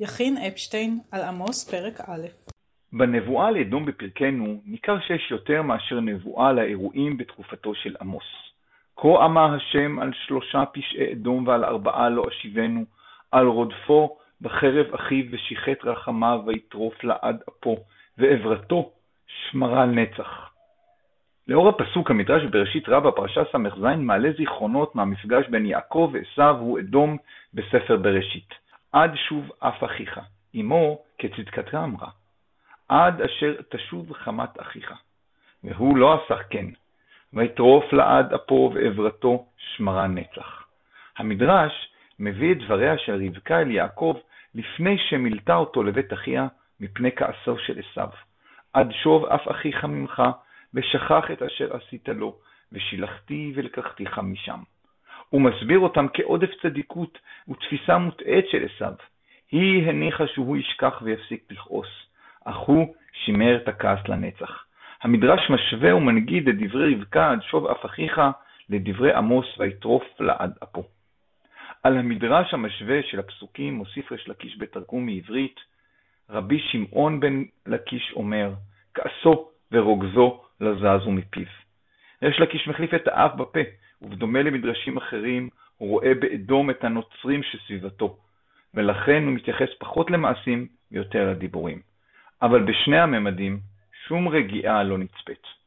יכין אפשטיין על עמוס פרק א' בנבואה לאדום בפרקנו ניכר שיש יותר מאשר נבואה לאירועים בתקופתו של עמוס. כה אמר השם על שלושה פשעי אדום ועל ארבעה לא אשיבנו, על רודפו בחרב אחיו ושיחת רחמיו ויטרוף לעד אפו, ועברתו שמרה נצח. לאור הפסוק המדרש בראשית רבה פרשה ס"ז מעלה זיכרונות מהמפגש בין יעקב ועשיו הוא אדום בספר בראשית. עד שוב אף אחיך, אמו כצדקתך אמרה, עד אשר תשוב חמת אחיך. והוא לא עשה כן, ויטרוף לעד אפו ועברתו שמרה נצח. המדרש מביא את דבריה של רבקה אל יעקב לפני שמילתה אותו לבית אחיה מפני כעסו של עשיו. עד שוב אף אחיך ממך, ושכח את אשר עשית לו, ושילחתי ולקחתיך משם. הוא מסביר אותם כעודף צדיקות ותפיסה מוטעית של עשיו. היא הניחה שהוא ישכח ויפסיק לכעוס, אך הוא שימר את הכעס לנצח. המדרש משווה ומנגיד את דברי רבקה עד שוב אף אחיך לדברי עמוס ויטרוף לעד אפו. על המדרש המשווה של הפסוקים מוסיף ריש לקיש בתרגום מעברית, רבי שמעון בן לקיש אומר, כעסו ורוגזו לא זזו מפיו. ריש לקיש מחליף את האף בפה, ובדומה למדרשים אחרים, הוא רואה באדום את הנוצרים שסביבתו, ולכן הוא מתייחס פחות למעשים ויותר לדיבורים. אבל בשני הממדים שום רגיעה לא נצפית.